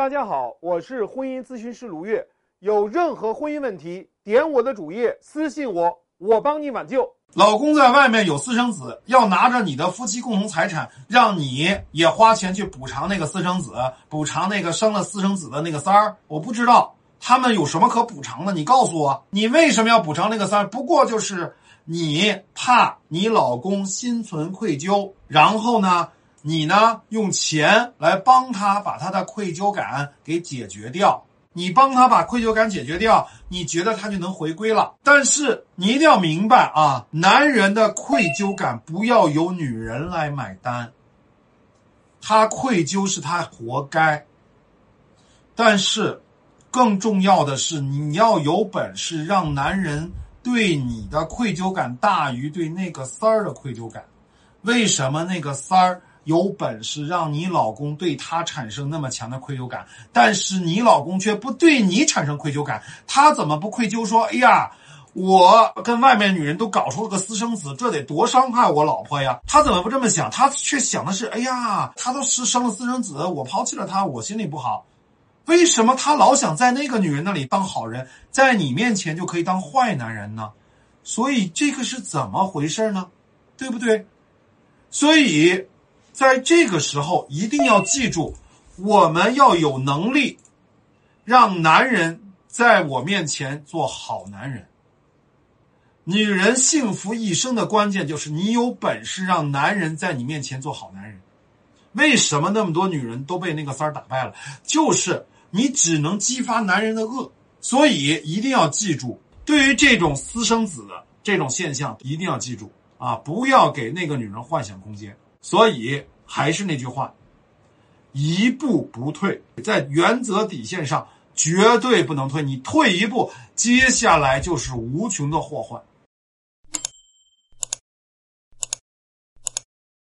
大家好，我是婚姻咨询师卢月。有任何婚姻问题，点我的主页私信我，我帮你挽救。老公在外面有私生子，要拿着你的夫妻共同财产，让你也花钱去补偿那个私生子，补偿那个生了私生子的那个三儿。我不知道他们有什么可补偿的，你告诉我，你为什么要补偿那个三儿？不过就是你怕你老公心存愧疚，然后呢？你呢？用钱来帮他把他的愧疚感给解决掉。你帮他把愧疚感解决掉，你觉得他就能回归了。但是你一定要明白啊，男人的愧疚感不要由女人来买单。他愧疚是他活该。但是，更重要的是，你要有本事让男人对你的愧疚感大于对那个三儿的愧疚感。为什么那个三儿？有本事让你老公对他产生那么强的愧疚感，但是你老公却不对你产生愧疚感，他怎么不愧疚？说，哎呀，我跟外面女人都搞出了个私生子，这得多伤害我老婆呀！他怎么不这么想？他却想的是，哎呀，他都是生了私生子，我抛弃了他，我心里不好。为什么他老想在那个女人那里当好人，在你面前就可以当坏男人呢？所以这个是怎么回事呢？对不对？所以。在这个时候，一定要记住，我们要有能力让男人在我面前做好男人。女人幸福一生的关键就是你有本事让男人在你面前做好男人。为什么那么多女人都被那个三儿打败了？就是你只能激发男人的恶。所以一定要记住，对于这种私生子这种现象，一定要记住啊，不要给那个女人幻想空间。所以还是那句话，一步不退，在原则底线上绝对不能退。你退一步，接下来就是无穷的祸患。